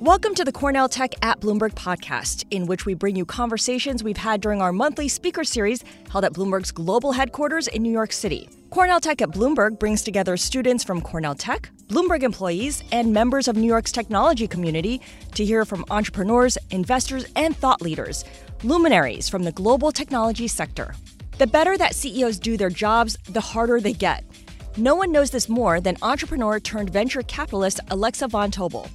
Welcome to the Cornell Tech at Bloomberg podcast, in which we bring you conversations we've had during our monthly speaker series held at Bloomberg's global headquarters in New York City. Cornell Tech at Bloomberg brings together students from Cornell Tech, Bloomberg employees, and members of New York's technology community to hear from entrepreneurs, investors, and thought leaders, luminaries from the global technology sector. The better that CEOs do their jobs, the harder they get. No one knows this more than entrepreneur turned venture capitalist Alexa Von Tobel.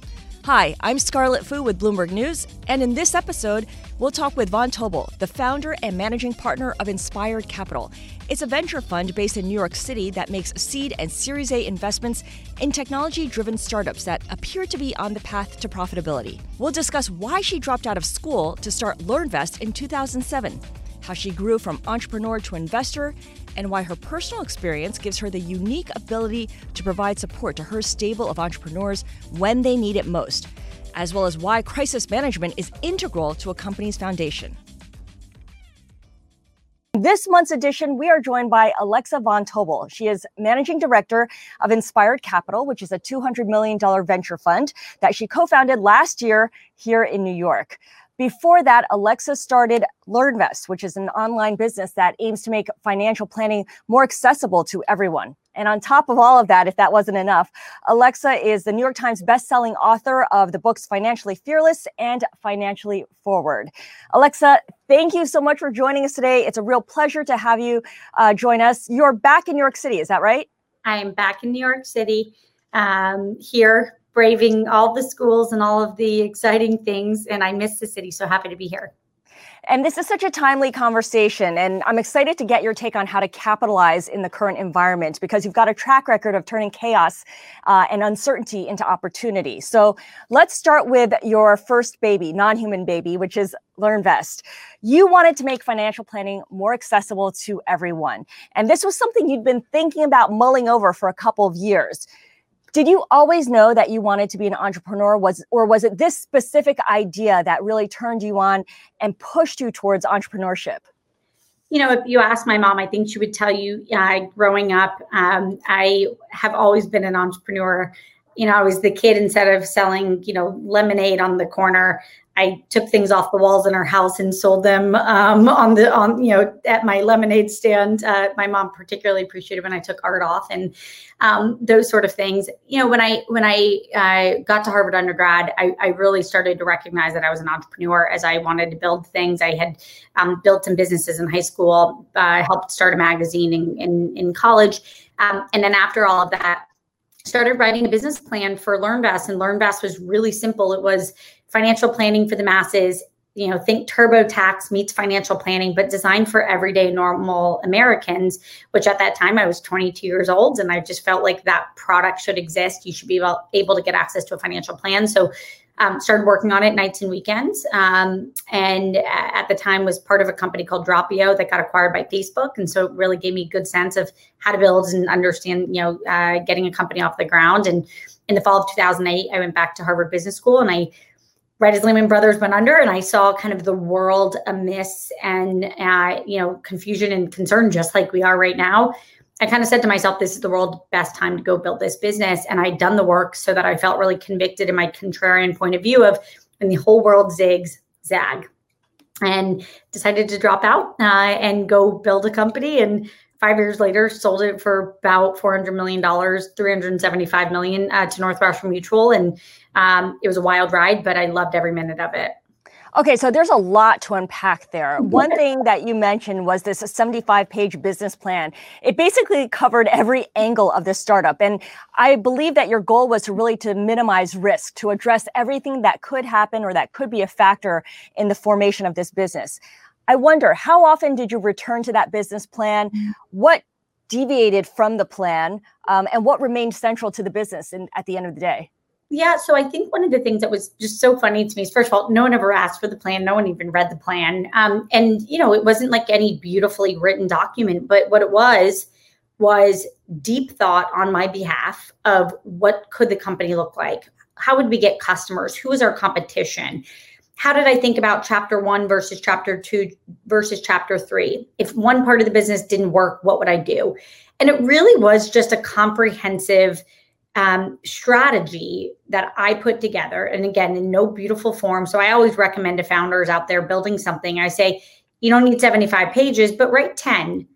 Hi, I'm Scarlet Fu with Bloomberg News, and in this episode, we'll talk with Von Tobel, the founder and managing partner of Inspired Capital. It's a venture fund based in New York City that makes seed and Series A investments in technology driven startups that appear to be on the path to profitability. We'll discuss why she dropped out of school to start LearnVest in 2007 how she grew from entrepreneur to investor, and why her personal experience gives her the unique ability to provide support to her stable of entrepreneurs when they need it most, as well as why crisis management is integral to a company's foundation. This month's edition, we are joined by Alexa Von Tobel. She is managing director of Inspired Capital, which is a $200 million venture fund that she co founded last year here in New York. Before that, Alexa started LearnVest, which is an online business that aims to make financial planning more accessible to everyone. And on top of all of that, if that wasn't enough, Alexa is the New York Times bestselling author of the books Financially Fearless and Financially Forward. Alexa, thank you so much for joining us today. It's a real pleasure to have you uh, join us. You're back in New York City, is that right? I am back in New York City, um, here braving all the schools and all of the exciting things. And I miss the city. So happy to be here. And this is such a timely conversation. And I'm excited to get your take on how to capitalize in the current environment because you've got a track record of turning chaos uh, and uncertainty into opportunity. So let's start with your first baby, non human baby, which is LearnVest. You wanted to make financial planning more accessible to everyone. And this was something you'd been thinking about mulling over for a couple of years did you always know that you wanted to be an entrepreneur? Was or was it this specific idea that really turned you on and pushed you towards entrepreneurship? You know if you ask my mom i think she would tell you uh, growing up um, i have always been an entrepreneur. You know i was the kid instead of selling you know lemonade on the corner I took things off the walls in our house and sold them um, on the on you know at my lemonade stand. Uh, my mom particularly appreciated when I took art off and um, those sort of things. You know, when I when I uh, got to Harvard undergrad, I, I, really started to recognize that I was an entrepreneur as I wanted to build things. I had um, built some businesses in high school, uh, helped start a magazine in in, in college, um, and then after all of that, started writing a business plan for LearnVest, and LearnVest was really simple. It was financial planning for the masses. You know, think TurboTax meets financial planning, but designed for everyday normal Americans. Which at that time I was 22 years old, and I just felt like that product should exist. You should be able, able to get access to a financial plan. So um, started working on it nights and weekends um, and at the time was part of a company called drop.io that got acquired by facebook and so it really gave me a good sense of how to build and understand you know uh, getting a company off the ground and in the fall of 2008 i went back to harvard business school and i right as lehman brothers went under and i saw kind of the world amiss and uh, you know confusion and concern just like we are right now I kind of said to myself, this is the world's best time to go build this business. And I'd done the work so that I felt really convicted in my contrarian point of view of when the whole world zigs, zag. And decided to drop out uh, and go build a company. And five years later, sold it for about $400 million, 375 million uh, to Northwestern Mutual. And um, it was a wild ride, but I loved every minute of it. Okay, so there's a lot to unpack there. One thing that you mentioned was this 75 page business plan. It basically covered every angle of this startup. And I believe that your goal was to really to minimize risk, to address everything that could happen or that could be a factor in the formation of this business. I wonder, how often did you return to that business plan? Mm-hmm. What deviated from the plan? Um, and what remained central to the business in, at the end of the day? Yeah, so I think one of the things that was just so funny to me is first of all, no one ever asked for the plan. No one even read the plan. Um, and you know, it wasn't like any beautifully written document, but what it was was deep thought on my behalf of what could the company look like? How would we get customers? Who is our competition? How did I think about chapter one versus chapter two versus chapter three? If one part of the business didn't work, what would I do? And it really was just a comprehensive um, strategy that I put together. And again, in no beautiful form. So I always recommend to founders out there building something. I say, you don't need 75 pages, but write 10.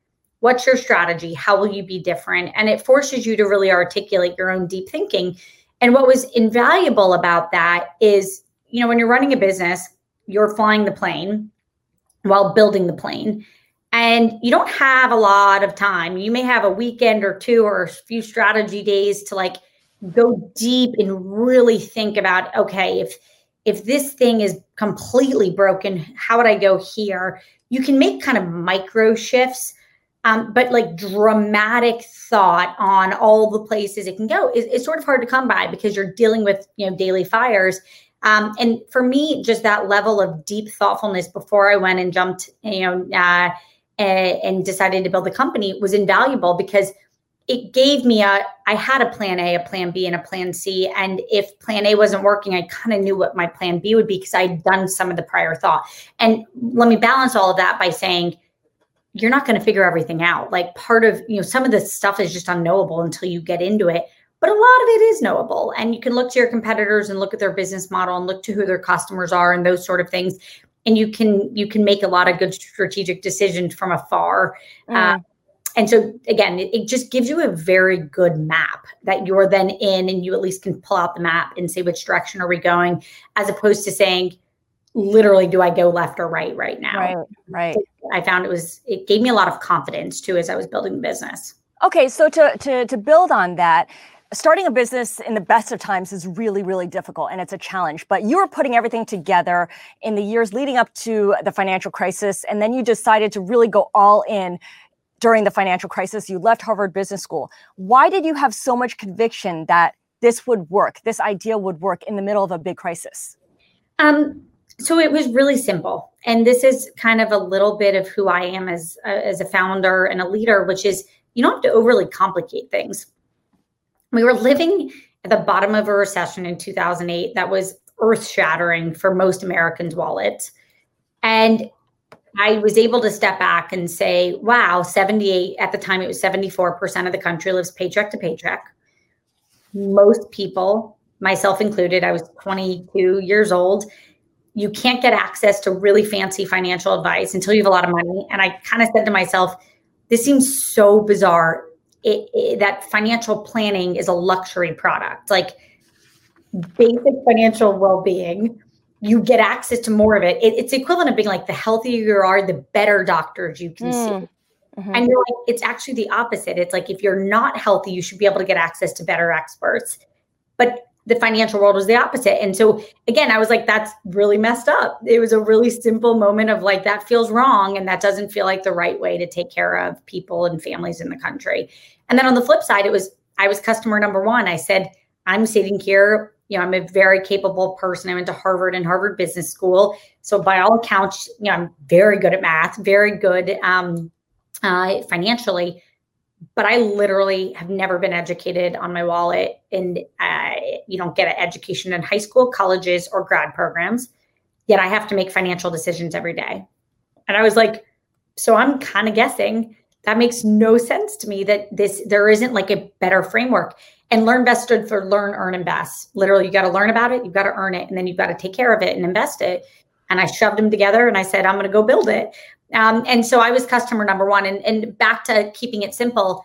What's your strategy? How will you be different? And it forces you to really articulate your own deep thinking. And what was invaluable about that is, you know, when you're running a business, you're flying the plane while building the plane. And you don't have a lot of time. You may have a weekend or two or a few strategy days to like go deep and really think about okay, if if this thing is completely broken, how would I go here? You can make kind of micro shifts, um, but like dramatic thought on all the places it can go is, sort of hard to come by because you're dealing with you know daily fires. Um, and for me, just that level of deep thoughtfulness before I went and jumped, you know, uh, and, and decided to build the company was invaluable because it gave me a i had a plan a a plan b and a plan c. And if plan a wasn't working i kind of knew what my plan b would be because i'd done some of the prior thought. And let me balance all of that by saying you're not going to figure everything out. Like part of you know some of the stuff is just unknowable until you get into it but a lot of it is knowable. And you can look to your competitors and look at their business model and look to who their customers are and those sort of things. And you can you can make a lot of good strategic decisions from afar mm. uh, and so again it, it, just gives you a very good map that you're then in and you at least can pull out the map and say which direction are we going as opposed to saying literally do i go left or right right now right right i found it was it gave me a lot of confidence too as i was building the business okay so to to to build on that starting a business in the best of times is really, really difficult and it's a challenge. But you were putting everything together in the years leading up to the financial crisis. And then you decided to really go all in during the financial crisis. You left Harvard Business School. Why did you have so much conviction that this would work, this idea would work in the middle of a big crisis? Um, so it was really simple. And this is kind of a little bit of who I am as, uh, as a founder and a leader, which is you don't have to overly complicate things we were living at the bottom of a recession in 2008 that was earth shattering for most Americans' wallets. And I was able to step back and say, wow, 78, at the time it was 74% of the country lives paycheck to paycheck. Most people, myself included, I was 22 years old. You can't get access to really fancy financial advice until you have a lot of money. And I kind of said to myself, this seems so bizarre it, it, that financial planning is a luxury product. Like basic financial well-being, you get access to more of it. it. It's equivalent of being like the healthier you are, the better doctors you can mm. see. Mm-hmm. And you're like, it's actually the opposite. It's like if you're not healthy, you should be able to get access to better experts. But the financial world was the opposite. And so again, I was like, that's really messed up. It was a really simple moment of like, that feels wrong. And that doesn't feel like the right way to take care of people and families in the country. And then on the flip side, it was, I was customer number one. I said, I'm sitting here, you know, I'm a very capable person. I went to Harvard and Harvard Business School. So by all accounts, you know, I'm very good at math, very good um, uh, financially but I literally have never been educated on my wallet. And uh, you don't get an education in high school, colleges, or grad programs. Yet I have to make financial decisions every day. And I was like, so I'm kind of guessing that makes no sense to me that this there isn't like a better framework. And LearnVest stood for learn, earn, invest. Literally, you got to learn about it, you've got to earn it, and then you've got to take care of it and invest it. And I shoved them together and I said, I'm going to go build it. Um, and so I was customer number one. And, and back to keeping it simple,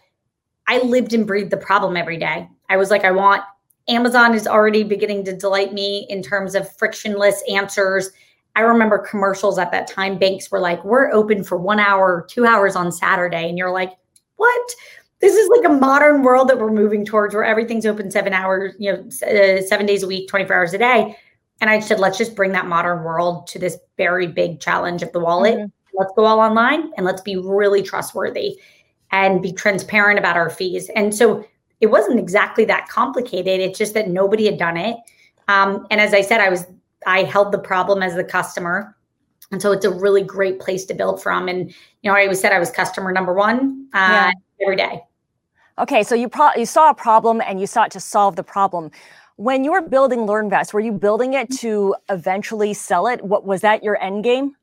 I lived and breathed the problem every day. I was like, I want Amazon is already beginning to delight me in terms of frictionless answers. I remember commercials at that time. Banks were like, we're open for one hour, two hours on Saturday. And you're like, what? This is like a modern world that we're moving towards where everything's open seven hours, you know, uh, seven days a week, 24 hours a day. And I said, let's just bring that modern world to this very big challenge of the wallet. Mm-hmm. Let's go all online and let's be really trustworthy and be transparent about our fees. And so it wasn't exactly that complicated. It's just that nobody had done it. Um, and as I said, I was I held the problem as the customer. And so it's a really great place to build from. And you know, I always said I was customer number one uh, yeah. every day. Okay, so you pro- you saw a problem and you sought to solve the problem. When you were building LearnVest, were you building it to eventually sell it? What was that your end game?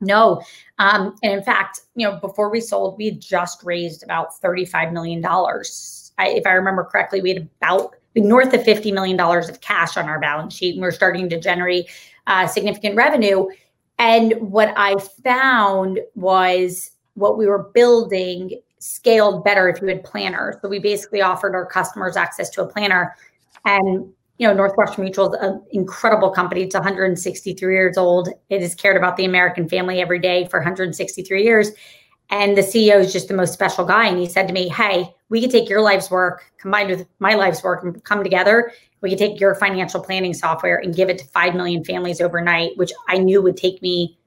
No. Um, and in fact, you know, before we sold, we just raised about $35 million. I, if I remember correctly, we had about north of $50 million of cash on our balance sheet and we're starting to generate uh, significant revenue. And what I found was what we were building scaled better if you had planners. So we basically offered our customers access to a planner. And you know, Northwestern Mutual is an incredible company. It's 163 years old. It has cared about the American family every day for 163 years. And the CEO is just the most special guy. And he said to me, Hey, we could take your life's work combined with my life's work and come together. We could take your financial planning software and give it to 5 million families overnight, which I knew would take me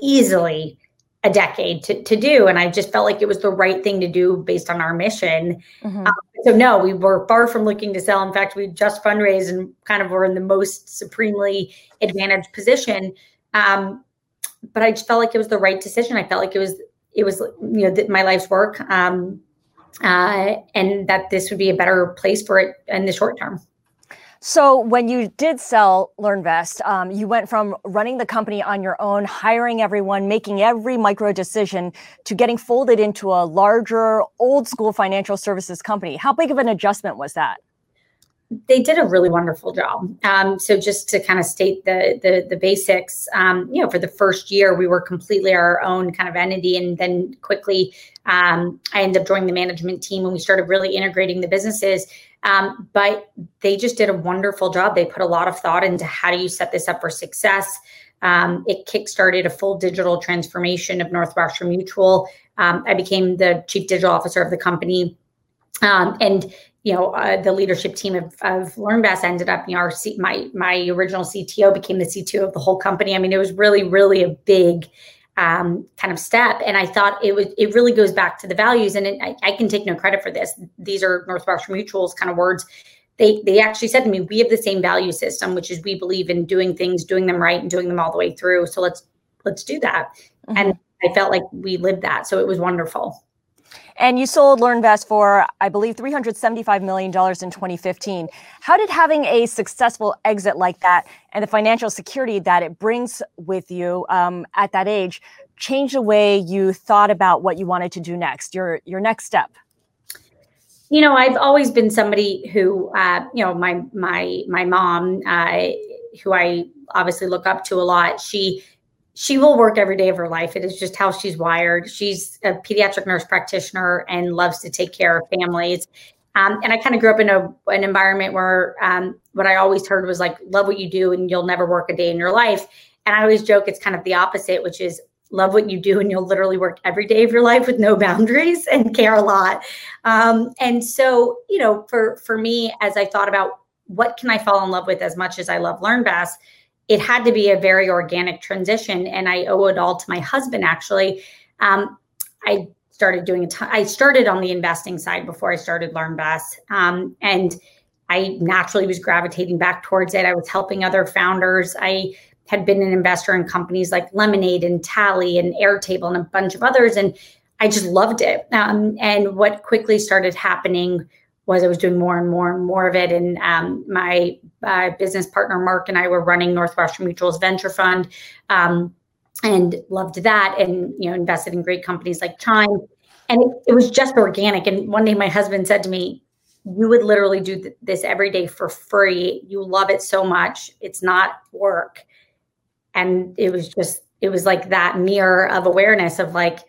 easily a decade to, to do. And I just felt like it was the right thing to do based on our mission. Mm-hmm. Um, so, no, we were far from looking to sell. In fact, we just fundraised and kind of were in the most supremely advantaged position. Um, but I just felt like it was the right decision. I felt like it was, it was, you know, th- my life's work. Um, uh, and that this would be a better place for it in the short term. So, when you did sell LearnVest, um, you went from running the company on your own, hiring everyone, making every micro decision, to getting folded into a larger, old school financial services company. How big of an adjustment was that? they did a really wonderful job. Um, so just to kind of state the the, the basics, um, you know, for the first year we were completely our own kind of entity, and then quickly um, I ended up joining the management team, and we started really integrating the businesses. Um, but they just did a wonderful job. They put a lot of thought into how do you set this up for success. Um, it kickstarted a full digital transformation of Northwestern Mutual. Um, I became the chief digital officer of the company. Um, and you know, uh, the leadership team of, of LearnVest ended up, you know, C- my my original CTO became the CTO of the whole company. I mean, it was really, really a big um, kind of step. And I thought it was it really goes back to the values. And it, I, I, can take no credit for this. These are Northwestern Mutual's kind of words. They they actually said to me, we have the same value system, which is we believe in doing things, doing them right, and doing them all the way through. So let's let's do that. Mm-hmm. And I felt like we lived that. So it was wonderful. And you sold LearnVest for, I believe, $375 million in 2015. How did having a successful exit like that and the financial security that it brings with you um, at that age change the way you thought about what you wanted to do next, your, your next step? You know, I've always been somebody who, uh, you know, my my my mom, uh, who I obviously look up to a lot. She she will work every day of her life. It is just how she's wired. She's a pediatric nurse practitioner and loves to take care of families. Um, and I kind of grew up in a, an environment where um, what I always heard was like, love what you do and you'll never work a day in your life. And I always joke it's kind of the opposite, which is love what you do and you'll literally work every day of your life with no boundaries and care a lot. Um, and so, you know, for for me, as I thought about what can I fall in love with as much as I love LearnVest, it had to be a very organic transition and i owe it all to my husband actually. Um, i started doing a ton i started on the investing side before i started LearnVest um, and i naturally was gravitating back towards it. I was helping other founders. I had been an investor in companies like lemonade and tally and airtable and a bunch of others and i just loved it. Um, and what quickly started happening was I was doing more and more and more of it. And um, my uh, business partner, Mark, and I were running Northwestern Mutual's venture fund um, and loved that and, you know, invested in great companies like Chime. And it, it, was just organic. And one day my husband said to me, you would literally do th- this every day for free. You love it so much. It's not work. And it was just, it was like that mirror of awareness of like,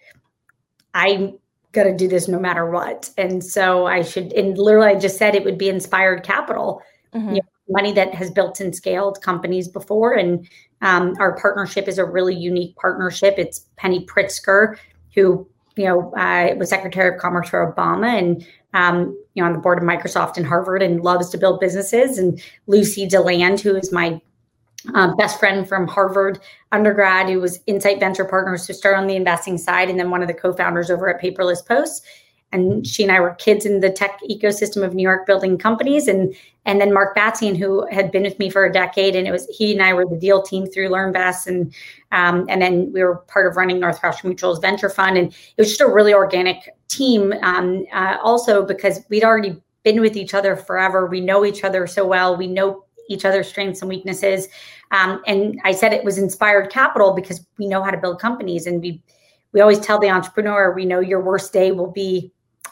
I going to do this no matter what. And so I should, and literally, I just said it would be inspired capital, mm-hmm. you know, money that has built and scaled companies before. And um, our partnership is a really unique partnership. It's Penny Pritzker, who, you know, uh, was Secretary of Commerce for Obama and, um, you know, on the board of Microsoft and Harvard and loves to build businesses. And Lucy DeLand, who is my um, best friend from Harvard undergrad who was Insight Venture Partners who started on the investing side, and then one of the co-founders over at Paperless Post. And she and I were kids in the tech ecosystem of New York building companies. And and then Mark Batzian, who had been with me for a decade, and it was he and I were the deal team through LearnVest, and um, and then we were part of running Northwestern Mutual's venture fund, and it was just a really organic team. Um, uh, also because we'd already been with each other forever, we know each other so well, we know each other's strengths and weaknesses. Um, and I said it was inspired capital because we know how to build companies, and we we always tell the entrepreneur we know your worst day will be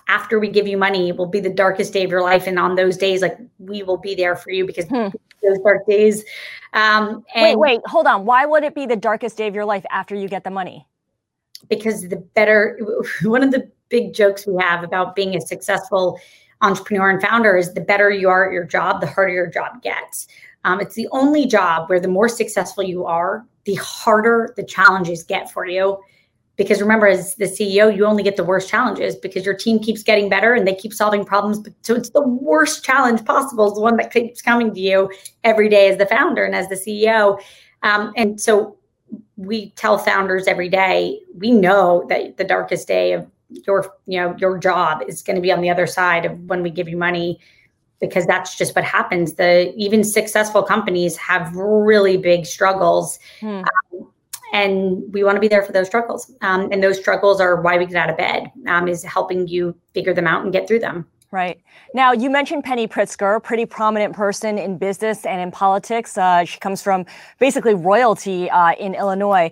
after we give you money will be the darkest day of your life and on those days like we will be there for you because hmm. those dark days um wait wait hold on why would it be the darkest day of your life after you get the money because the better one of the big jokes we have about being a successful entrepreneur and founder is the better you are at your job the harder your job gets. Um, it's the only job where the more successful you are the harder the challenges get for you. Because remember as the ceo you only get the worst challenges because your team keeps getting better and they keep solving problems. So it's the worst challenge possible is the one that keeps coming to you every day as the founder and as the ceo um, and so we tell founders every day we know that the darkest day of your you know your job is going to be on the other side of when we give you money because that's just what happens the even successful companies have really big struggles hmm. um, and we want to be there for those struggles um, and those struggles are why we get out of bed um, is helping you figure them out and get through them Right. Now, you mentioned Penny Pritzker, a pretty prominent person in business and in politics. Uh, she comes from basically royalty uh, in Illinois.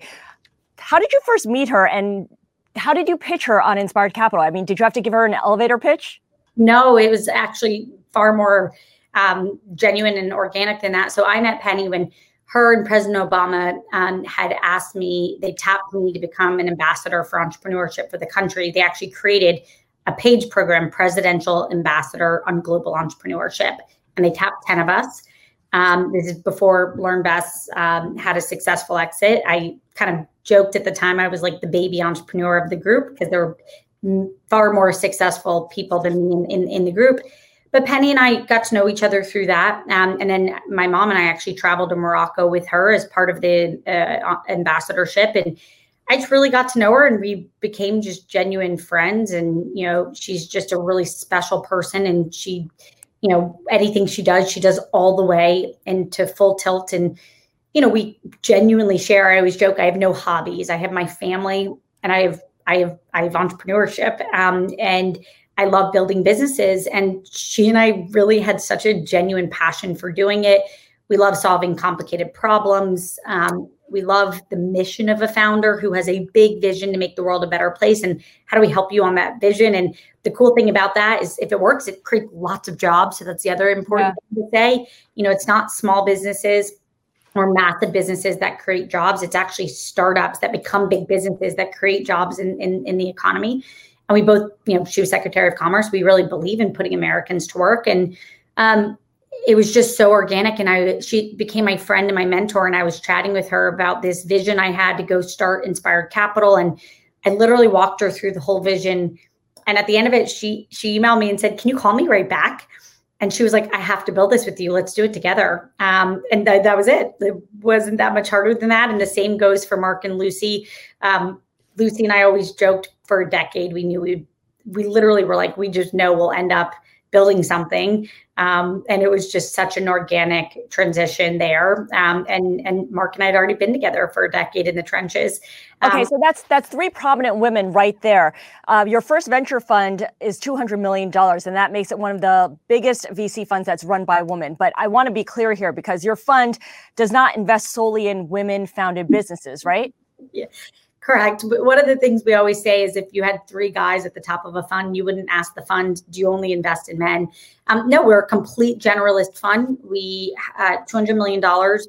How did you first meet her and how did you pitch her on Inspired Capital? I mean, did you have to give her an elevator pitch? No, it was actually far more um, genuine and organic than that. So I met Penny when her and President Obama um, had asked me, they tapped me to become an ambassador for entrepreneurship for the country. They actually created a page program, Presidential Ambassador on Global Entrepreneurship. And they tapped 10 of us. Um, this is before LearnVest um, had a successful exit. I kind of joked at the time I was like the baby entrepreneur of the group because there were far more successful people than me in, in, in, the group. But Penny and I got to know each other through that. Um, and then my mom and I actually traveled to Morocco with her as part of the uh, ambassadorship. And I just really got to know her and we became just genuine friends. And, you know, she's just a really special person. And she, you know, anything she does, she does all the way into full tilt. And, you know, we genuinely share. I always joke, I have no hobbies. I have my family and I have, I have, I have entrepreneurship. Um, and I love building businesses. And she and I really had such a genuine passion for doing it. We love solving complicated problems. Um, we love the mission of a founder who has a big vision to make the world a better place. And how do we help you on that vision? And the cool thing about that is if it works, it creates lots of jobs. So that's the other important yeah. thing to say. You know, it's not small businesses or massive businesses that create jobs. It's actually startups that become big businesses that create jobs in, in, in the economy. And we both, you know, she was Secretary of Commerce. We really believe in putting Americans to work. And um, it was just so organic and i she became my friend and my mentor and i was chatting with her about this vision i had to go start inspired capital and i literally walked her through the whole vision and at the end of it she she emailed me and said can you call me right back and she was like i have to build this with you. Let's do it together. Um, and th- that was it. It wasn't that much harder than that. And the same goes for mark and lucy. Um, lucy and i always joked for a decade we knew we we literally were like we just know we'll end up building something. Um, and it was just such an organic transition there. Um, and and Mark and I had already been together for a decade in the trenches. Um, okay, so that's that's three prominent women right there. Uh, your first venture fund is two hundred million dollars, and that makes it one of the biggest VC funds that's run by women. But I want to be clear here because your fund does not invest solely in women-founded businesses, right? Yeah. Correct. One of the things we always say is if you had three guys at the top of a fund, you wouldn't ask the fund, do you only invest in men? Um, no, we're a complete generalist fund. We uh, $200 million.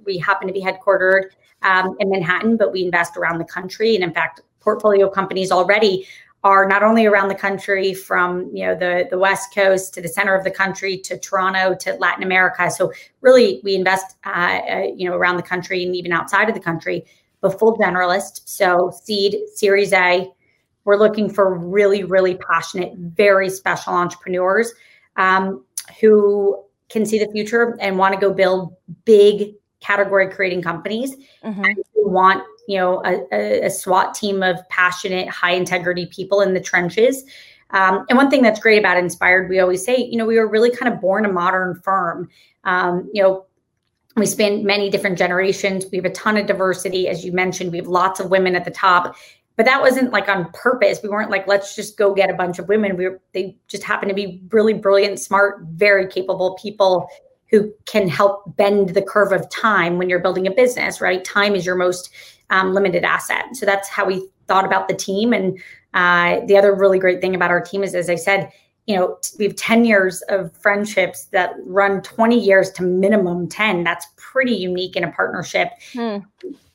We happen to be headquartered um, in Manhattan, but we invest around the country. And in fact, portfolio companies already are not only around the country from you know the the west coast to the center of the country to toronto to latin america so really we invest uh, uh, you know around the country and even outside of the country but full generalist. So seed, Series A. We're looking for really, really passionate, very special entrepreneurs um, who can see the future and want to go build big category creating companies. Mm-hmm. want you know a, a, SWAT team of passionate, high integrity people in the trenches. Um, and one thing that's great about Inspired, we always say, you know, we were really kind of born a modern firm. Um, you know, we span many different generations. We have a ton of diversity. As you mentioned, we have lots of women at the top. But that wasn't like on purpose. We weren't like, let's just go get a bunch of women. We were, they just happen to be really brilliant, smart, very capable people who can help bend the curve of time when you're building a business, right? Time is your most um, limited asset. So that's how we thought about the team. And uh, the other really great thing about our team is, as I said, you know, we have 10 years of friendships that run 20 years to minimum 10. That's pretty unique in a partnership. Hmm.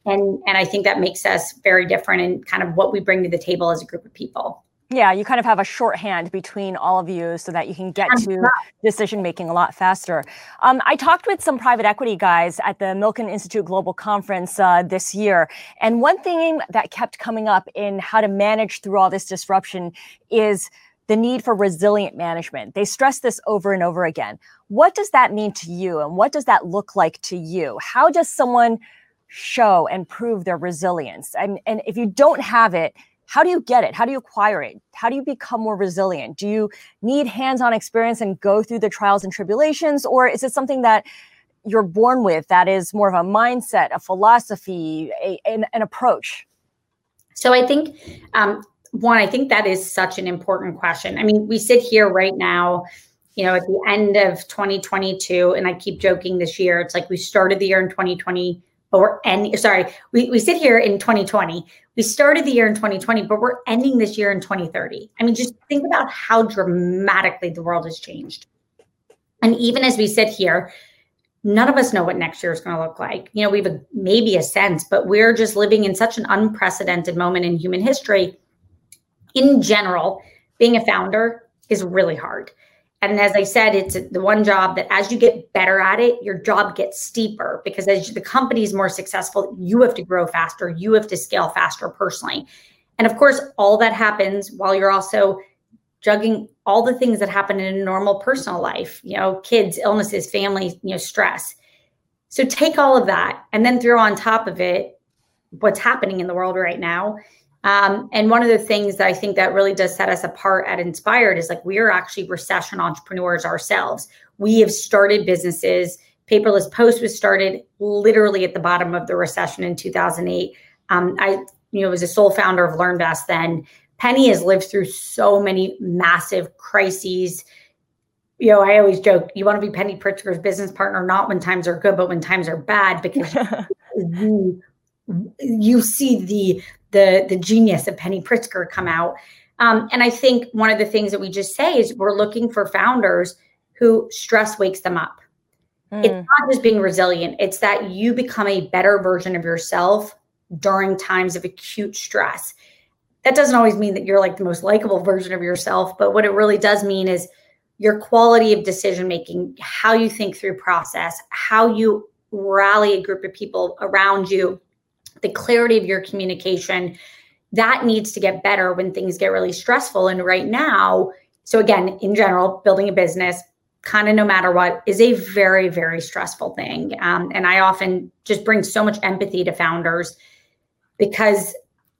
And, and I think that makes us very different in kind of what we bring to the table as a group of people. Yeah, you kind of have a shorthand between all of you so that you can get to decision making a lot faster. Um, I talked with some private equity guys at the Milken Institute Global Conference uh, this year. And one thing that kept coming up in how to manage through all this disruption is the need for resilient management. They stress this over and over again. What does that mean to you? And what does that look like to you? How does someone show and prove their resilience? and, and if you don't have it, how do you get it? How do you acquire it? How do you become more resilient? Do you need hands on experience and go through the trials and tribulations? Or is it something that you're born with that is more of a mindset, a philosophy, a, an, an approach? So I think, um, one, I think that is such an important question. I mean, we sit here right now, you know, at the end of 2022, and I keep joking this year, it's like we started the year in 2020 but we're ending sorry we, we sit here in 2020 we started the year in 2020 but we're ending this year in 2030 i mean just think about how dramatically the world has changed. And even as we sit here none of us know what next year is going to look like. You know we have a, maybe a sense but we're just living in such an unprecedented moment in human history in general being a founder is really hard and as I said, it's the one job that as you get better at it, your job gets steeper because as the company is more successful, you have to grow faster, you have to scale faster personally. And of course, all that happens while you're also juggling all the things that happen in a normal personal life, you know, kids, illnesses, family, you know, stress. So take all of that and then throw on top of it what's happening in the world right now um, and one of the things that I think that really does set us apart at Inspired is like we are actually recession entrepreneurs ourselves. We have started businesses. Paperless Post was started literally at the bottom of the recession in 2008. Um, I, you know, was a sole founder of LearnVest then. Penny has lived through so many massive crises. You know, I always joke, you want to be Penny Pritzker's business partner, not when times are good, but when times are bad, because you, you see the the the genius of Penny Pritzker come out. Um, and I think one of the things that we just say is we're looking for founders who stress wakes them up. Mm. It's not just being resilient, it's that you become a better version of yourself during times of acute stress. That doesn't always mean that you're like the most likable version of yourself, but what it really does mean is your quality of decision making, how you think through process, how you rally a group of people around you the clarity of your communication that needs to get better when things get really stressful. And right now so again in general building a business kind of no matter what is a very very stressful thing. Um, and i often just bring so much empathy to founders because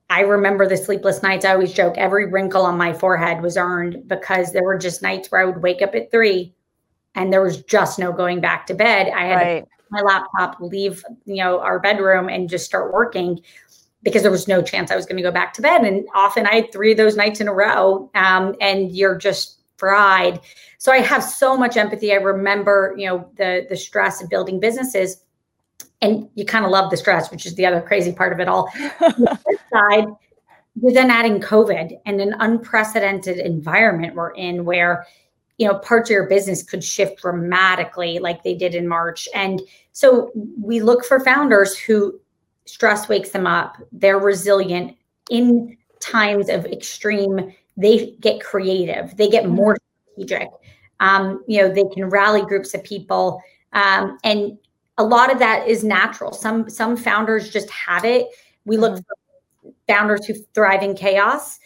i remember the sleepless nights. I always joke every wrinkle on my forehead was earned because there were just nights where i would wake up at three and there was just no going back to bed. I had right. My laptop, leave, you know, our bedroom and just start working because there was no chance I was going to go back to bed. And often I had three of those nights in a row. Um, and you're just fried. So I have so much empathy. I remember, you know, the the stress of building businesses. And you kind of love the stress, which is the other crazy part of it all. side, you're then adding COVID and an unprecedented environment we're in where you know parts of your business could shift dramatically like they did in march. And so we look for founders who stress wakes them up. They're resilient in times of extreme. They get creative. They get more strategic. Um, you know they can rally groups of people. Um, and a lot of that is natural. Some some founders just have it. We look mm-hmm. for founders who thrive in chaos.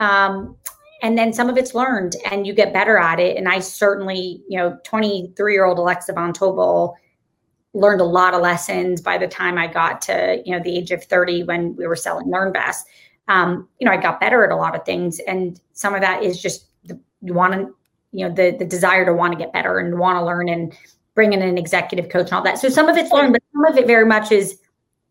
Um, and then some of it's learned and you get better at it. And i certainly you know 23 year old alexa von tobel learned a lot of lessons by the time i got to you know the age of 30 when we were selling LearnVest um, you know i got better at a lot of things and some of that is just the, you want to you know the the desire to want to get better and want to learn and bring in an executive coach and all that. So some of it's learned but some of it very much is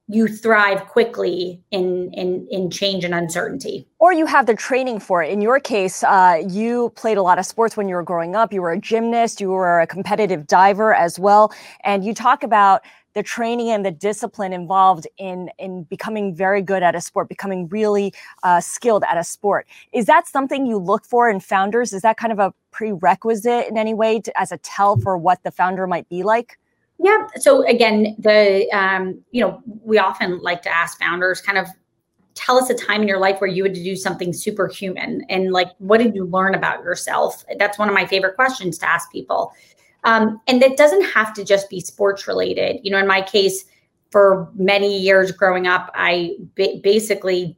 you thrive quickly in in in change and uncertainty or you have the training for it in your case uh, you played a lot of sports when you were growing up you were a gymnast you were a competitive diver as well and you talk about the training and the discipline involved in in becoming very good at a sport, becoming really uh, skilled at a sport. Is that something you look for in founders? Is that kind of a prerequisite in any way to, as a tell for what the founder might be like? Yeah. So again, the um, you know we often like to ask founders kind of tell us a time in your life where you had to do something superhuman and like what did you learn about yourself? That's one of my favorite questions to ask people. Um, and that doesn't have to just be sports related. You know in my case for many years growing up i ba- basically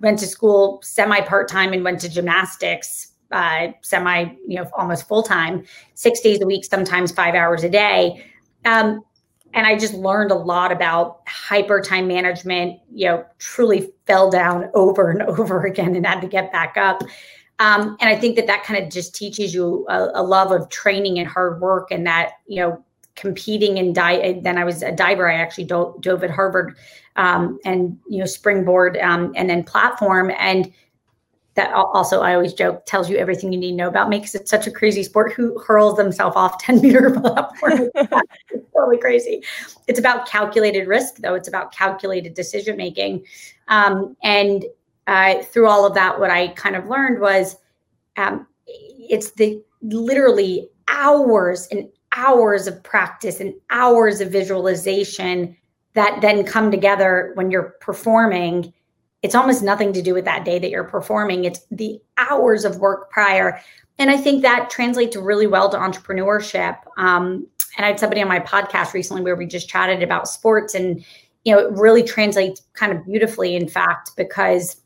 went to school semi part-time and went to gymnastics uh, semi you know almost full-time six days a week sometimes five hours a day um, and I just learned a lot about hyper time management, you know, truly fell down over and over again and had to get back up. Um, and I think that that kind of just teaches you a, a, love of training and hard work and that, you know, competing and dive. Then I was a diver. I actually dove, dove at Harvard um, and, you know, springboard um, and then platform. And that also I always joke tells you everything you need to know about me because it's such a crazy sport. Who hurls themselves off 10 meter platform? it's totally crazy. It's about calculated risk, though. It's about calculated decision making. Um, and uh, through all of that, what I kind of learned was um, it's the literally hours and hours of practice and hours of visualization that then come together when you're performing it's almost nothing to do with that day that you're performing. It's the hours of work prior. And I think that translates really well to entrepreneurship. Um, and I had somebody on my podcast recently where we just chatted about sports, and you know, it really translates kind of beautifully, in fact, because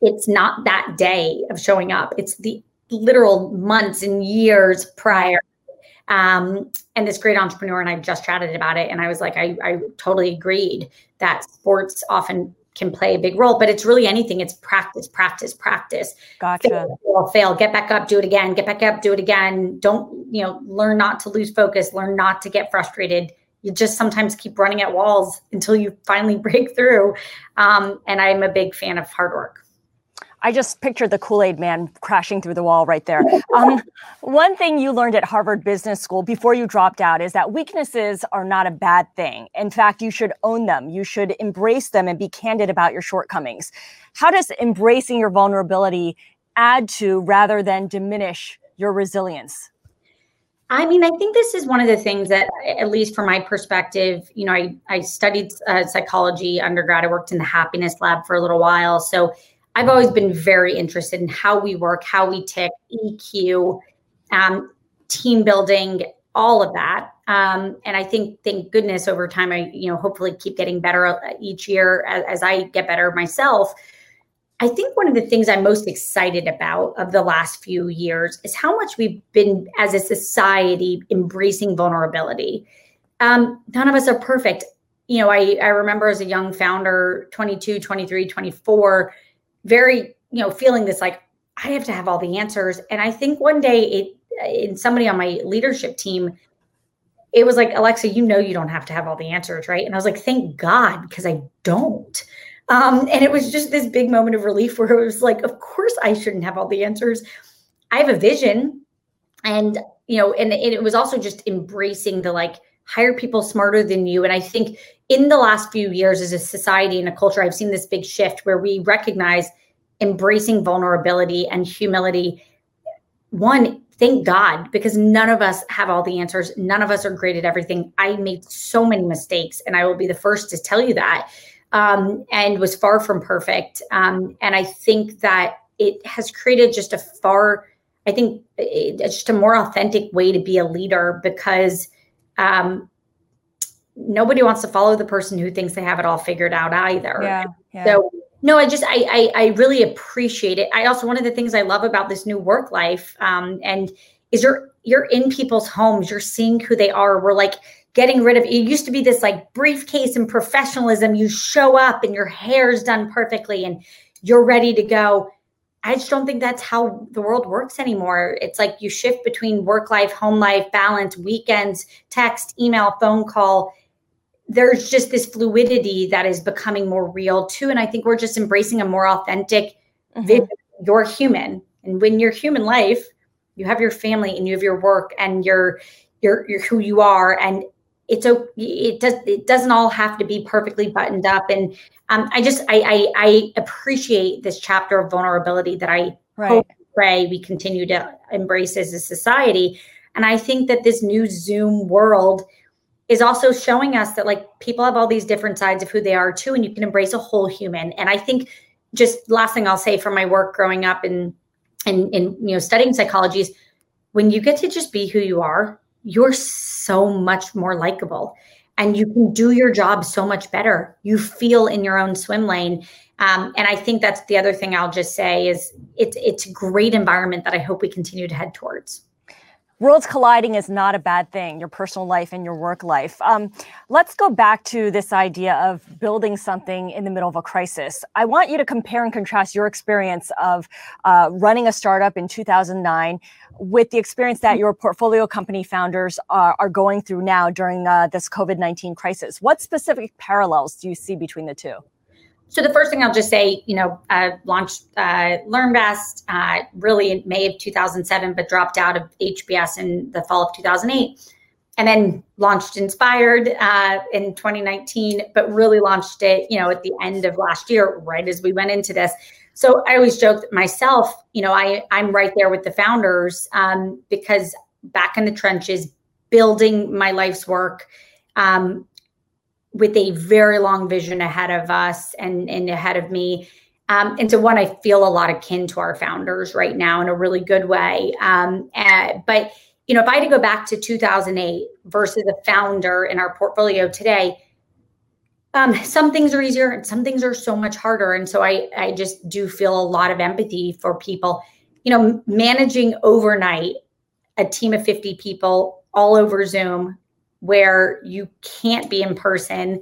it's not that day of showing up; it's the literal months and years prior. Um, and this great entrepreneur and I just chatted about it, and I was like, I, I totally agreed that sports often can play a big role, but it's really anything. It's practice, practice, practice. Gotcha. Fail, fail, get back up, do it again, get back up, do it again. Don't, you know, learn not to lose focus, learn not to get frustrated. You just sometimes keep running at walls until you finally break through. Um, and I'm a big fan of hard work. I just pictured the Kool Aid man crashing through the wall right there. Um, one thing you learned at Harvard Business School before you dropped out is that weaknesses are not a bad thing. In fact, you should own them, you should embrace them and be candid about your shortcomings. How does embracing your vulnerability add to rather than diminish your resilience? I mean, I think this is one of the things that, at least from my perspective, you know, I, I studied uh, psychology undergrad. I worked in the happiness lab for a little while. So I've always been very interested in how we work, how we tick, EQ, um, team building, all of that. Um, and I think, thank goodness, over time, I you know hopefully keep getting better uh, each year as, as I get better myself. I think one of the things I'm most excited about of the last few years is how much we've been, as a society, embracing vulnerability. Um, none of us are perfect. You know, I, I remember as a young founder, 22, 23, 24, very, you know, feeling this like, I have to have all the answers. And I think one day it, in somebody on my leadership team, it was like, Alexa, you know, you don't have to have all the answers, right? And I was like, thank God, because I don't. Um, and it was just this big moment of relief where it was like, of course I shouldn't have all the answers. I have a vision. And, you know, and, and it was also just embracing the like, hire people smarter than you. And I think in the last few years as a society and a culture, I've seen this big shift where we recognize embracing vulnerability and humility. One, thank God, because none of us have all the answers. None of us are great at everything. I made so many mistakes, and I will be the first to tell you that, um, and was far from perfect. Um, and I think that it has created just a far, I think, it's just a more authentic way to be a leader because um, nobody wants to follow the person who thinks they have it all figured out either. Yeah, yeah. So no, I just I, I, I really appreciate it. I also one of the things I love about this new work life um, and is you're you're in people's homes. You're seeing who they are. We're like getting rid of it used to be this like briefcase and professionalism. You show up and your hair's done perfectly and you're ready to go. I just don't think that's how the world works anymore. It's like you shift between work life, home life, balance, weekends, text, email, phone call. There's just this fluidity that is becoming more real too. And I think we're just embracing a more authentic mm-hmm. vision. You're human. And when you're human life, you have your family and you have your work and you're you're, you're who you are. And it's it does it doesn't all have to be perfectly buttoned up. And um, i just I, I, I appreciate this chapter of vulnerability that i right. hope pray we continue to embrace as a society. And i think that this new zoom world is also showing us that like people have all these different sides of who they are too and you can embrace a whole human. And i think just last thing i'll say from my work growing up and and, and you know studying psychology is when you get to just be who you are you're so much more likable and you can do your job so much better. You feel in your own swim lane. Um, and I think that's the other thing I'll just say is it's it's a great environment that I hope we continue to head towards. Worlds colliding is not a bad thing, your personal life and your work life. Um, let's go back to this idea of building something in the middle of a crisis. I want you to compare and contrast your experience of uh, running a startup in 2009 with the experience that your portfolio company founders are, are going through now during uh, this COVID 19 crisis. What specific parallels do you see between the two? So the first thing I'll just say, you know, uh, launched uh, LearnVest uh, really in May of 2007, but dropped out of HBS in the fall of 2008, and then launched Inspired uh, in 2019, but really launched it, you know, at the end of last year, right as we went into this. So I always joke myself, you know, I I'm right there with the founders um, because back in the trenches, building my life's work, um, with a very long vision ahead of us and and ahead of me. Um, and so one, I feel a lot akin to our founders right now in a really good way. Um, uh, but you know, if I had to go back to 2008 versus a founder in our portfolio today, um, some things are easier and some things are so much harder. And so I, I just do feel a lot of empathy for people. You know, managing overnight a team of 50 people all over Zoom where you can't be in person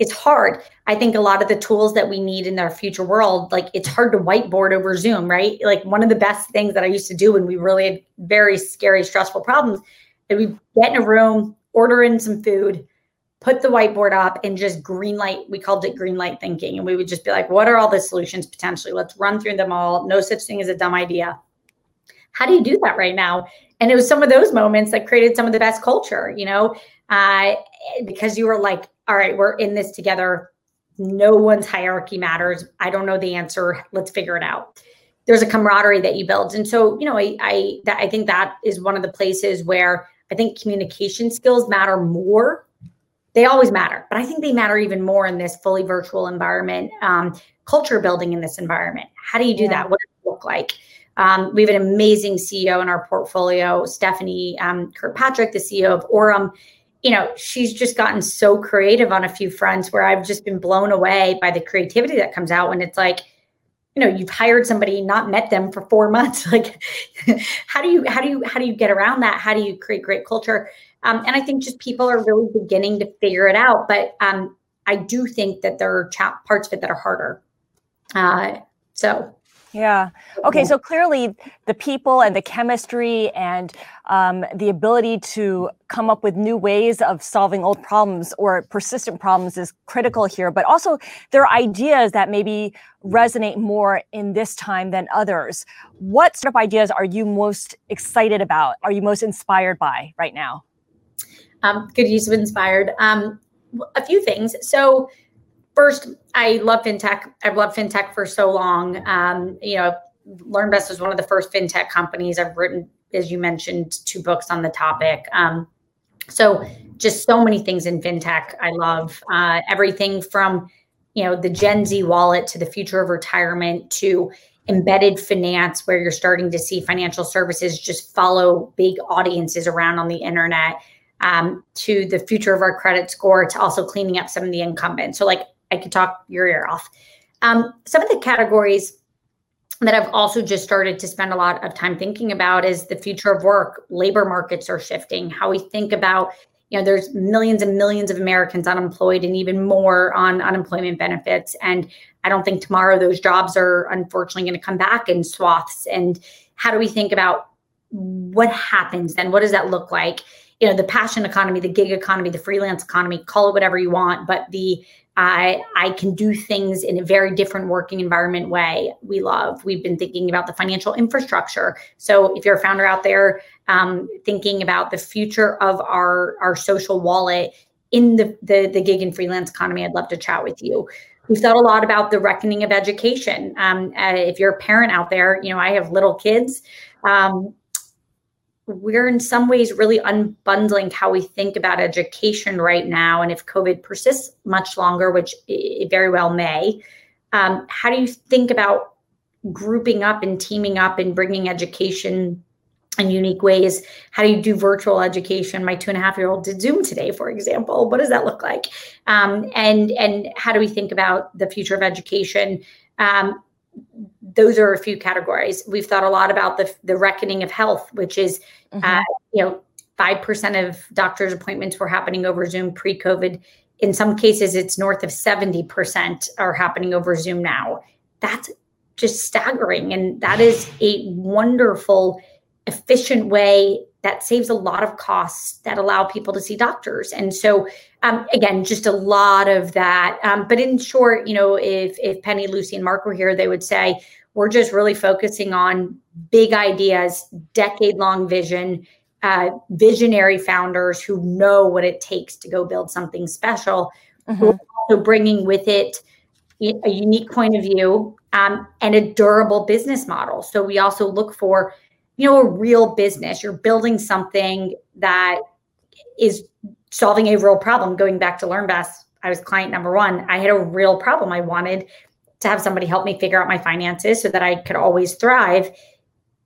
it's hard. I think a lot of the tools that we need in our future world, like it's hard to whiteboard over Zoom, right? Like one of the best things that I used to do when we really had very scary, stressful problems, that we get in a room, order in some food, put the whiteboard up and just green light we called it green light thinking. And we would just be like what are all the solutions potentially? Let's run through them all. No such thing as a dumb idea. How do you do that right now? And it was some of those moments that created some of the best culture you know uh, because you were like all right we're in this together no one's hierarchy matters i don't know the answer let's figure it out there's a camaraderie that you build and so you know i i that, i think that is one of the places where i think communication skills matter more they always matter, but I think they matter even more in this fully virtual environment. Um, culture building in this environment. How do you do yeah. that? What does it look like? Um, we have an amazing CEO in our portfolio, Stephanie um, Kirkpatrick, the CEO of Aurum. You know, she's just gotten so creative on a few fronts where I've just been blown away by the creativity that comes out when it's like, you know, you've hired somebody, not met them for four months. Like, how do you, how do you, how do you get around that? How do you create great culture? Um, and I think just people are really beginning to figure it out. But um, I do think that there are cha- parts of it that are harder. Uh, so yeah. Okay. So clearly, the people and the chemistry and um, the ability to come up with new ways of solving old problems or persistent problems is critical here. But also, there are ideas that maybe resonate more in this time than others. What sort of ideas are you most excited about? Are you most inspired by right now? Um, good use of inspired. Um, a few things. So, first, I love fintech. I've loved fintech for so long. Um, you know, LearnVest was one of the first fintech companies. I've written, as you mentioned, two books on the topic. Um, so, just so many things in fintech. I love uh, everything from you know the Gen Z wallet to the future of retirement to embedded finance, where you're starting to see financial services just follow big audiences around on the internet um, to the future of our credit score to also cleaning up some of the incumbents. So, like, I could talk your ear off. Um, some of the categories that I've also just started to spend a lot of time thinking about is the future of work. Labor markets are shifting. How we think about, you know, there's millions and millions of Americans unemployed and even more on unemployment benefits. And I don't think tomorrow those jobs are unfortunately going to come back in swaths. And how do we think about what happens then? What does that look like? You know the passion economy the gig economy the freelance economy call it whatever you want but the I I can do things in a very different working environment way. We love. We've been thinking about the financial infrastructure. So if you're a founder out there um, thinking about the future of our our social wallet in the, the the gig and freelance economy, I'd love to chat with you. We've thought a lot about the reckoning of education. Um, uh, if you're a parent out there, you know I have little kids. Um, we're in some ways really unbundling how we think about education right now. And if COVID persists much longer, which it very well may, um, how do you think about grouping up and teaming up and bringing education in unique ways? How do you do virtual education? My two and a half year old did Zoom today, for example. What does that look like? Um, and and how do we think about the future of education? Um, those are a few categories. We've thought a lot about the the reckoning of health, which is, mm-hmm. uh, you know, five percent of doctors' appointments were happening over Zoom pre-COVID. In some cases, it's north of seventy percent are happening over Zoom now. That's just staggering, and that is a wonderful, efficient way that saves a lot of costs that allow people to see doctors. And so, um, again, just a lot of that. Um, but in short, you know, if if Penny, Lucy, and Mark were here, they would say we're just really focusing on big ideas, decade long vision, uh, visionary founders who know what it takes to go build something special. Mm-hmm. Also bringing with it a unique point of view um, and a durable business model. So we also look for you know, a real business. You're building something that is solving a real problem. Going back to LearnVest, I was client number one. I had a real problem. I wanted to have somebody help me figure out my finances so that I could always thrive.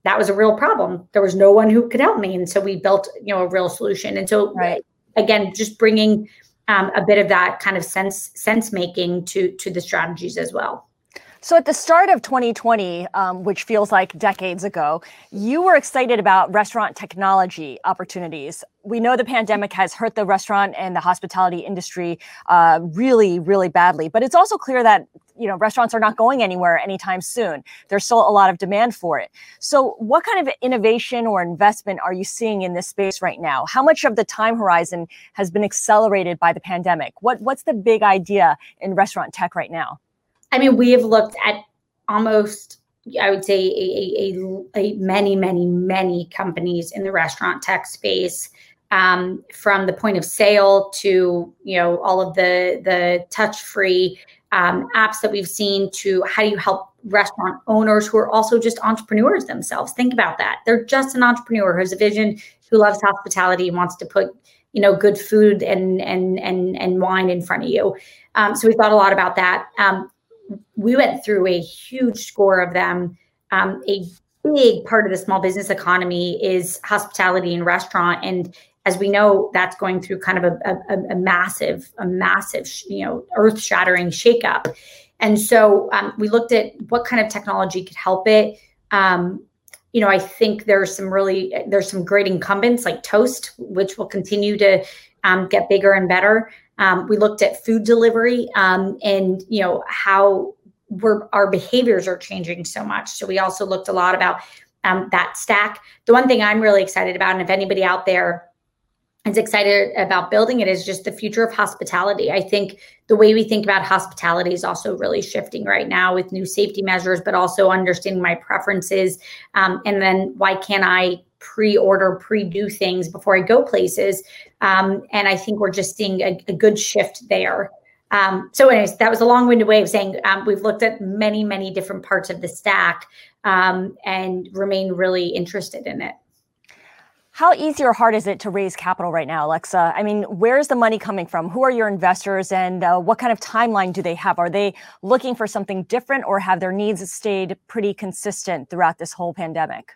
That was a real problem. There was no one who could help me, and so we built, you know, a real solution. And so, right. again, just bringing um, a bit of that kind of sense sense making to to the strategies as well. So, at the start of 2020, um, which feels like decades ago, you were excited about restaurant technology opportunities. We know the pandemic has hurt the restaurant and the hospitality industry uh, really, really badly. But it's also clear that you know restaurants are not going anywhere anytime soon. There's still a lot of demand for it. So, what kind of innovation or investment are you seeing in this space right now? How much of the time horizon has been accelerated by the pandemic? What What's the big idea in restaurant tech right now? I mean, we have looked at almost, I would say, a, a, a many, many, many companies in the restaurant tech space. Um, from the point of sale to you know all of the the touch free um, apps that we've seen to how do you help restaurant owners who are also just entrepreneurs themselves. Think about that. They're just an entrepreneur who has a vision who loves hospitality and wants to put you know good food and and and and wine in front of you. Um, so we thought a lot about that. Um, we went through a huge score of them. Um, a big part of the small business economy is hospitality and restaurant, and as we know, that's going through kind of a, a, a massive, a massive, you know, earth-shattering shakeup. And so um, we looked at what kind of technology could help it. Um, you know, I think there's some really there's some great incumbents like Toast, which will continue to um, get bigger and better. Um, we looked at food delivery um, and you know how our behaviors are changing so much. So we also looked a lot about um, that stack. The one thing I'm really excited about, and if anybody out there is excited about building it, is just the future of hospitality. I think the way we think about hospitality is also really shifting right now with new safety measures, but also understanding my preferences. Um, and then why can't I pre-order, pre-do things before I go places. Um, and I think we're just seeing a, a good shift there. Um, so, anyways, that was a long-winded way of saying um, we've looked at many, many different parts of the stack um, and remain really interested in it. How easy or hard is it to raise capital right now, Alexa? I mean, where's the money coming from? Who are your investors, and uh, what kind of timeline do they have? Are they looking for something different, or have their needs stayed pretty consistent throughout this whole pandemic?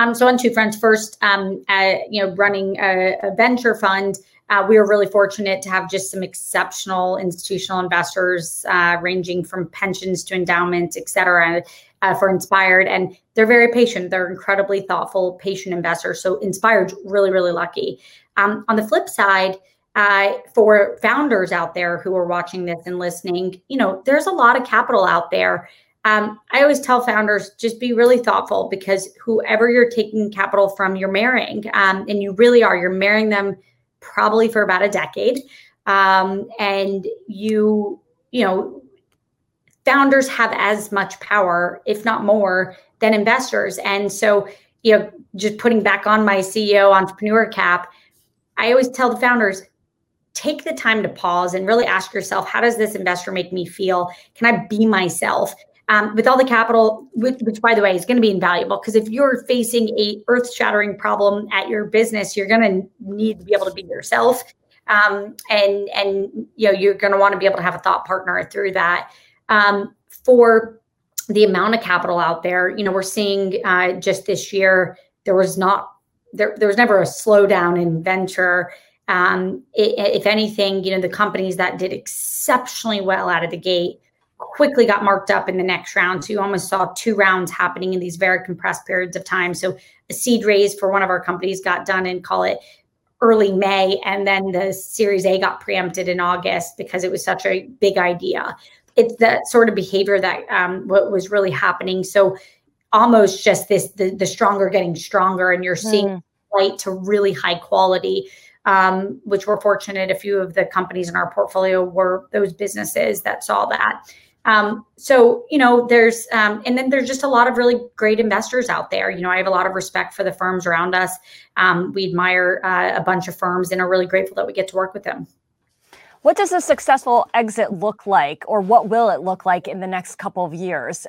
Um, so on two fronts. First, um, uh, you know, running a, a venture fund, uh, we were really fortunate to have just some exceptional institutional investors, uh, ranging from pensions to endowments, et cetera, uh, for Inspired. And they're very patient. They're incredibly thoughtful, patient investors. So Inspired's really, really lucky. Um, on the flip side, uh, for founders out there who are watching this and listening, you know, there's a lot of capital out there um, I always tell founders just be really thoughtful because whoever you're taking capital from, you're marrying, um, and you really are. You're marrying them probably for about a decade, um, and you, you know, founders have as much power, if not more, than investors. And so, you know, just putting back on my CEO entrepreneur cap, I always tell the founders take the time to pause and really ask yourself how does this investor make me feel can i be myself um, with all the capital, which, which, by the way is going to be invaluable because if you're facing a earth-shattering problem at your business, you're going to need to be able to be yourself, um, and and you know you're going to want to be able to have a thought partner through that. Um, for the amount of capital out there, you know, we're seeing uh, just this year there was not there there was never a slowdown in venture. Um, it, if anything, you know, the companies that did exceptionally well out of the gate quickly got marked up in the next round. So you almost saw two rounds happening in these very compressed periods of time. So a seed raise for one of our companies got done in call it early May, and then the Series A got preempted in August because it was such a big idea. It's that sort of behavior that um, what was really happening. So almost just this the, the stronger getting stronger, and you're seeing mm. flight to really high quality. Um, which we're fortunate a few of the companies in our portfolio were those businesses that saw that. Um, so, you know, there's, um, and then there's just a lot of really great investors out there. You know, I have a lot of respect for the firms around us. Um, we admire uh, a bunch of firms and are really grateful that we get to work with them. What does a successful exit look like, or what will it look like in the next couple of years?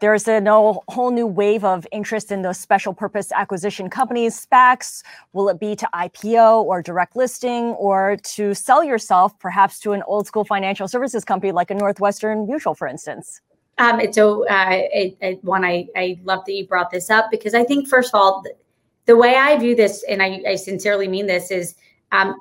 There's a whole new wave of interest in those special purpose acquisition companies, SPACs. Will it be to IPO or direct listing, or to sell yourself perhaps to an old school financial services company like a Northwestern Mutual, for instance? Um, it's so uh, one I, I love that you brought this up because I think first of all, the, the way I view this, and I, I sincerely mean this, is um,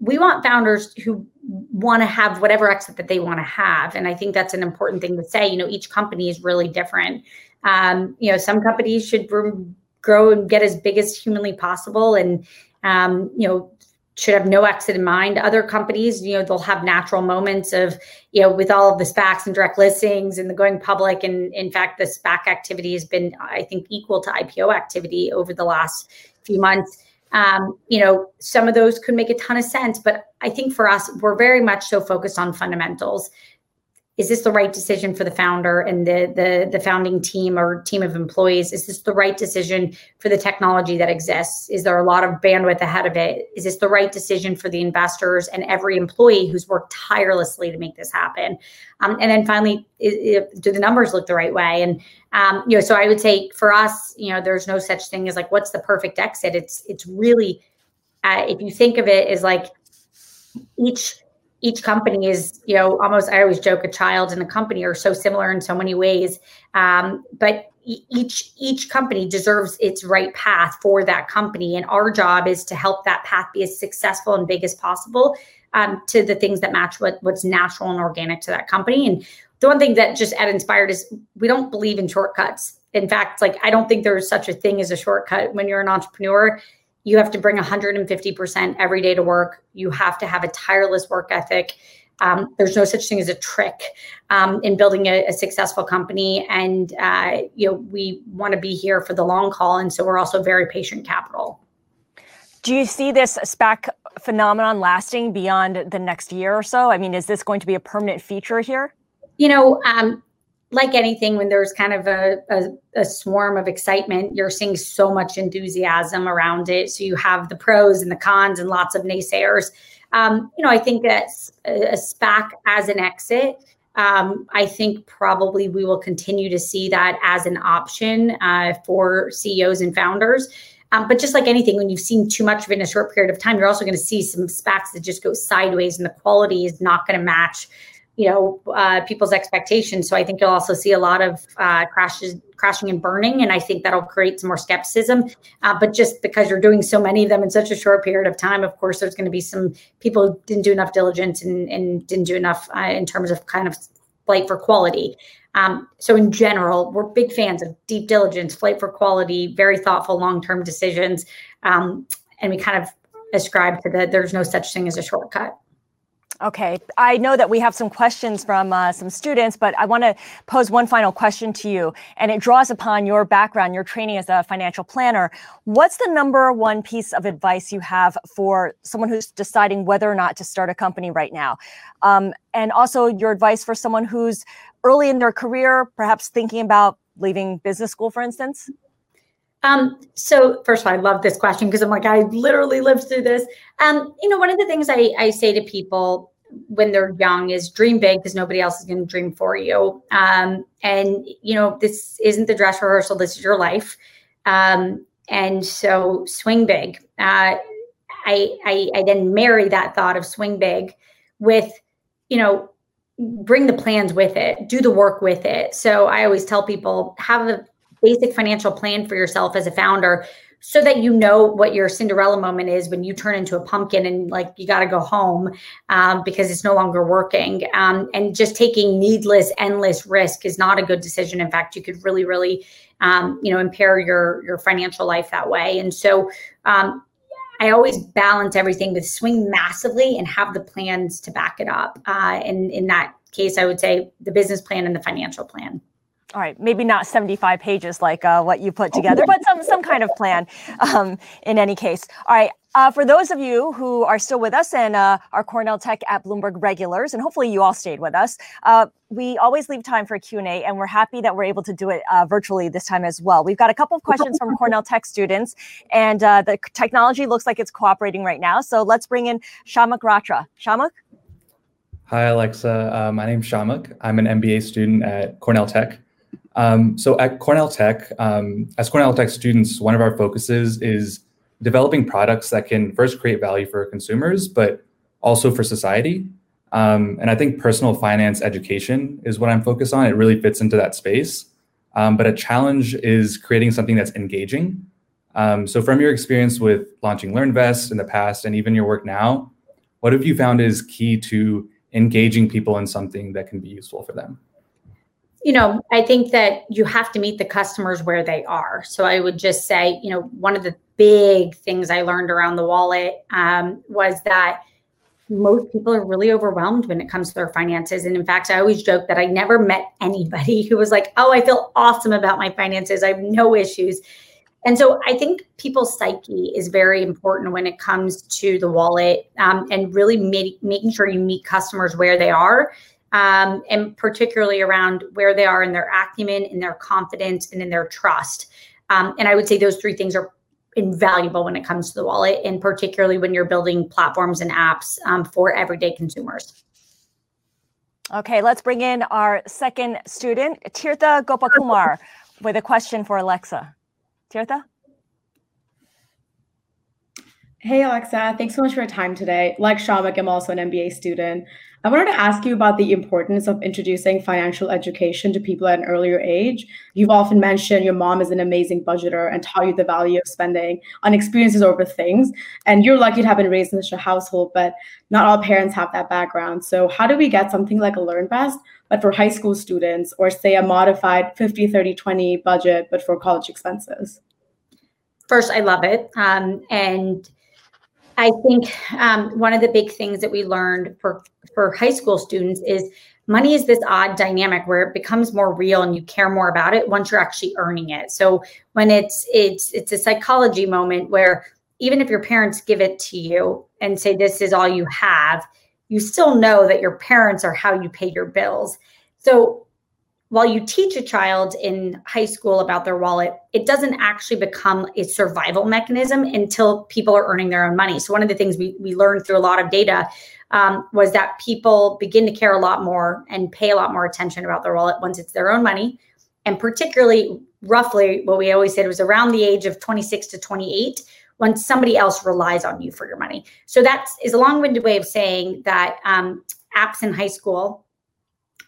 we want founders who want to have whatever exit that they want to have and i think that's an important thing to say you know each company is really different. Um, you know some companies should grow and get as big as humanly possible and um, you know should have no exit in mind. Other companies you know they'll have natural moments of you know with all of the spacs and direct listings and the going public and in fact the spac activity has been i think equal to ipo activity over the last few months um, you know, some of those could make a ton of sense. But I think for us, we're very much so focused on fundamentals is this the right decision for the founder and the, the the founding team or team of employees? Is this the right decision for the technology that exists? Is there a lot of bandwidth ahead of it? Is this the right decision for the investors and every employee who's worked tirelessly to make this happen? Um, and then finally do the numbers look the right way? And um, you know so i would say for us you know there's no such thing as like what's the perfect exit? It's it's really uh, if you think of it as like each each company is, you know, almost, I always joke a child and a company are so similar in so many ways. Um, but each each company deserves its right path for that company. And our job is to help that path be as successful and big as possible um, to the things that match what what's natural and organic to that company. And the one thing that just at inspired is we don't believe in shortcuts. In fact like i don't think there's such a thing as a shortcut when you're an entrepreneur you have to bring 150% every day to work. You have to have a tireless work ethic. Um, there's no such thing as a trick um, in building a, a, successful company, and uh, you know we want to be here for the long haul, and so we're also very patient capital. Do you see this SPAC phenomenon lasting beyond the next year or so? I mean, is this going to be a permanent feature here? You know, um, like anything, when there's kind of a, a, a, swarm of excitement, you're seeing so much enthusiasm around it. So you have the pros and the cons and lots of naysayers. Um, you know, I think that a, SPAC as an exit, um, I think probably we will continue to see that as an option uh, for CEOs and founders. Um, but just like anything, when you've seen too much of it in a short period of time, you're also going to see some SPACs that just go sideways and the quality is not going to match you know uh, people's expectations. So I think you'll also see a lot of uh, crashes, crashing and burning, and I think that'll create some more skepticism. Uh, but just because you're doing so many of them in such a short period of time, of course, there's going to be some people didn't do enough diligence and, and didn't do enough uh, in terms of kind of flight for quality. Um, so in general, we're big fans of deep diligence, flight for quality, very thoughtful long-term decisions, um, and we kind of ascribe to that there's no such thing as a shortcut. Okay, I know that we have some questions from uh, some students, but I want to pose one final question to you, and it draws upon your background, your training as a financial planner. What's the number one piece of advice you have for someone who's deciding whether or not to start a company right now? Um, and also your advice for someone who's early in their career, perhaps thinking about leaving business school, for instance? Um, so first of all, I love this question because I'm like, I literally lived through this. Um, you know, one of the things I, I say to people when they're young is dream big because nobody else is going to dream for you. Um, and you know, this isn't the dress rehearsal. This is your life. Um, and so swing big. Uh, I, I, I then marry that thought of swing big with, you know, bring the plans with it, do the work with it. So I always tell people have a basic financial plan for yourself as a founder so that you know what your Cinderella moment is when you turn into a pumpkin and like you got to go home um, because it's no longer working. Um, and just taking needless, endless risk is not a good decision. In fact, you could really, really, um, you know, impair your your financial life that way. And so, um, I always balance everything with swing massively and have the plans to back it up. Uh, and in that case, I would say the business plan and the financial plan all right, maybe not 75 pages like uh, what you put together, but some some kind of plan um, in any case. All right, uh, for those of you who are still with us and uh, are Cornell Tech at Bloomberg regulars, and hopefully you all stayed with us, uh, we always leave time for Q&A, and we're happy that we're able to do it uh, virtually this time as well. We've got a couple of questions from Cornell Tech students, and uh, the technology looks like it's cooperating right now. So let's bring in Shamak Ratra. Shamak? Hi, Alexa. My name's Shamak. I'm an MBA student at Cornell Tech. Um, so at Cornell Tech, um, as Cornell Tech students, one of our focuses is developing products that can first create value for consumers, but also for society. Um, and I think personal finance education is what I'm focused on. It really fits into that space. Um, but a challenge is creating something that's engaging. Um, so from your experience with launching LearnVest in the past and even your work now, what have you found is key to engaging people in something that can be useful for them? You know, I think that you have to meet the customers where they are. So I would just say, you know, one of the big things I learned around the wallet um, was that most people are really overwhelmed when it comes to their finances. And in fact, I always joke that I never met anybody who was like, oh, I feel awesome about my finances. I have no issues. And so I think people's psyche is very important when it comes to the wallet um, and really make, making sure you meet customers where they are um, and particularly around where they are in their acumen, in their confidence, and in their trust. Um, and I would say those three things are invaluable when it comes to the wallet, and particularly when you're building platforms and apps um, for everyday consumers. Okay, let's bring in our second student, Tirtha Gopakumar, with a question for Alexa. Tirtha? Hey, Alexa. Thanks so much for your time today. Like Shamak, I'm also an MBA student. I wanted to ask you about the importance of introducing financial education to people at an earlier age. You've often mentioned your mom is an amazing budgeter and taught you the value of spending on experiences over things. And you're lucky to have been raised in such a household, but not all parents have that background. So, how do we get something like a LearnVest, but for high school students, or say a modified 50, 30, 20 budget, but for college expenses? First, I love it. Um, and I think um, one of the big things that we learned for for high school students is money is this odd dynamic where it becomes more real and you care more about it once you're actually earning it. So when it's it's it's a psychology moment where even if your parents give it to you and say this is all you have, you still know that your parents are how you pay your bills. So while you teach a child in high school about their wallet, it doesn't actually become a survival mechanism until people are earning their own money. So, one of the things we, we learned through a lot of data um, was that people begin to care a lot more and pay a lot more attention about their wallet once it's their own money. And particularly, roughly, what we always said was around the age of 26 to 28 when somebody else relies on you for your money. So, that is a long winded way of saying that um, apps in high school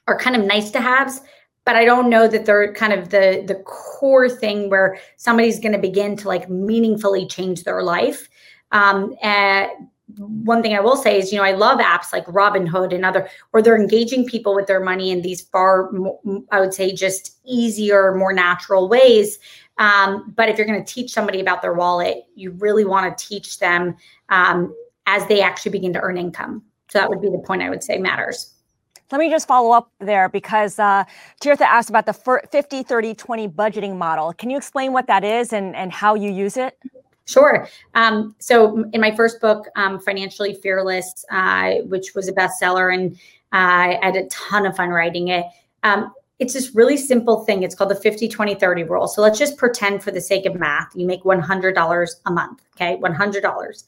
are kind of nice to haves but I don't know that they're kind of the the core thing where somebody's going to begin to like meaningfully change their life. Um, and one thing I will say is, you know, I love apps like Robinhood and other, where they're engaging people with their money in these far, I would say, just easier, more natural ways. Um, but if you're going to teach somebody about their wallet, you really want to teach them um, as they actually begin to earn income. So that would be the point I would say matters. Let me just follow up there because uh, Tirtha asked about the 50, 30, 20 budgeting model. Can you explain what that is and, and how you use it? Sure. Um, so, in my first book, um, Financially Fearless, uh, which was a bestseller, and uh, I had a ton of fun writing it. Um, it's this really simple thing. It's called the 50, 20, 30 rule. So, let's just pretend for the sake of math, you make $100 a month. Okay. $100.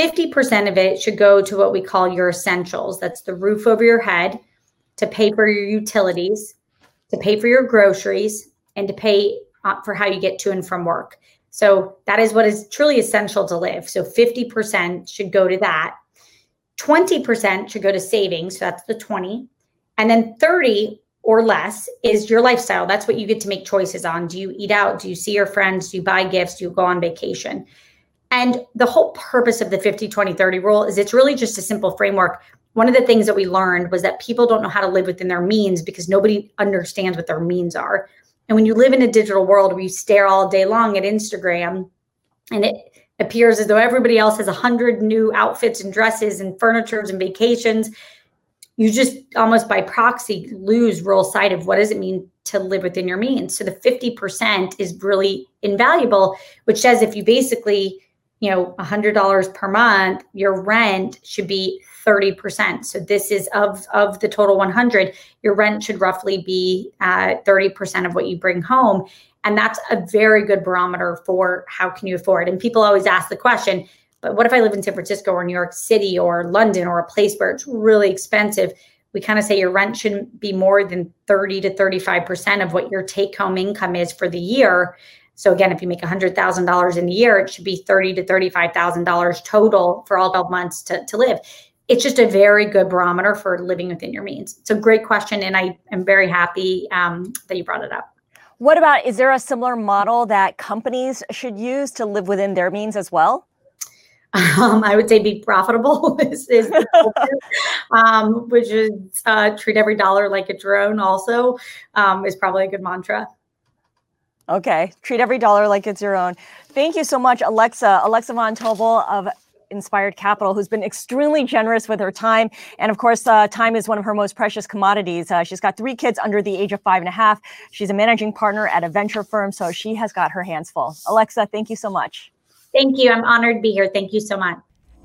50% of it should go to what we call your essentials. That's the roof over your head, to pay for your utilities, to pay for your groceries, and to pay uh, for how you get to and from work. So that is what is truly essential to live. So 50% should go to that. 20% should go to savings. So that's the 20. And then 30 or less is your lifestyle. That's what you get to make choices on. Do you eat out? Do you see your friends? Do you buy gifts? Do you go on vacation? And the whole purpose of the 50, 20, 30 rule is it's really just a simple framework. One of the things that we learned was that people don't know how to live within their means because nobody understands what their means are. And when you live in a digital world where you stare all day long at Instagram and it appears as though everybody else has a hundred new outfits and dresses and furnitures and vacations, you just almost by proxy lose real sight of what does it mean to live within your means. So the 50% is really invaluable, which says if you basically you know, $100 per month, your rent should be 30%. So this is of of the total 100, your rent should roughly be uh, 30% of what you bring home. And that's a very good barometer for how can you afford. And people always ask the question, but what if I live in San Francisco or New York City or London or a place where it's really expensive? We kind of say your rent shouldn't be more than 30 to 35% of what your take home income is for the year. So again, if you make $100,000 in a year, it should be thirty to $35,000 total for all 12 months to, to live. It's just a very good barometer for living within your means. It's a great question, and I am very happy um, that you brought it up. What about, is there a similar model that companies should use to live within their means as well? Um, I would say be profitable is, is um, which is uh, treat every dollar like a drone. Also, um, is probably a good mantra. Okay. Treat every dollar like it's your own. Thank you so much, Alexa. Alexa Von Tobel of Inspired Capital, who's been extremely generous with her time. And of course, uh, time is one of her most precious commodities. Uh, she's got three kids under the age of five and a half. She's a managing partner at a venture firm, so she has got her hands full. Alexa, thank you so much. Thank you. I'm honored to be here. Thank you so much.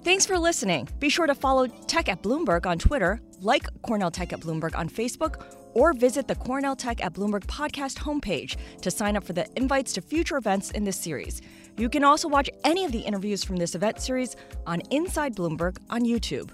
Thanks for listening. Be sure to follow Tech at Bloomberg on Twitter, like Cornell Tech at Bloomberg on Facebook, or visit the Cornell Tech at Bloomberg podcast homepage to sign up for the invites to future events in this series. You can also watch any of the interviews from this event series on Inside Bloomberg on YouTube.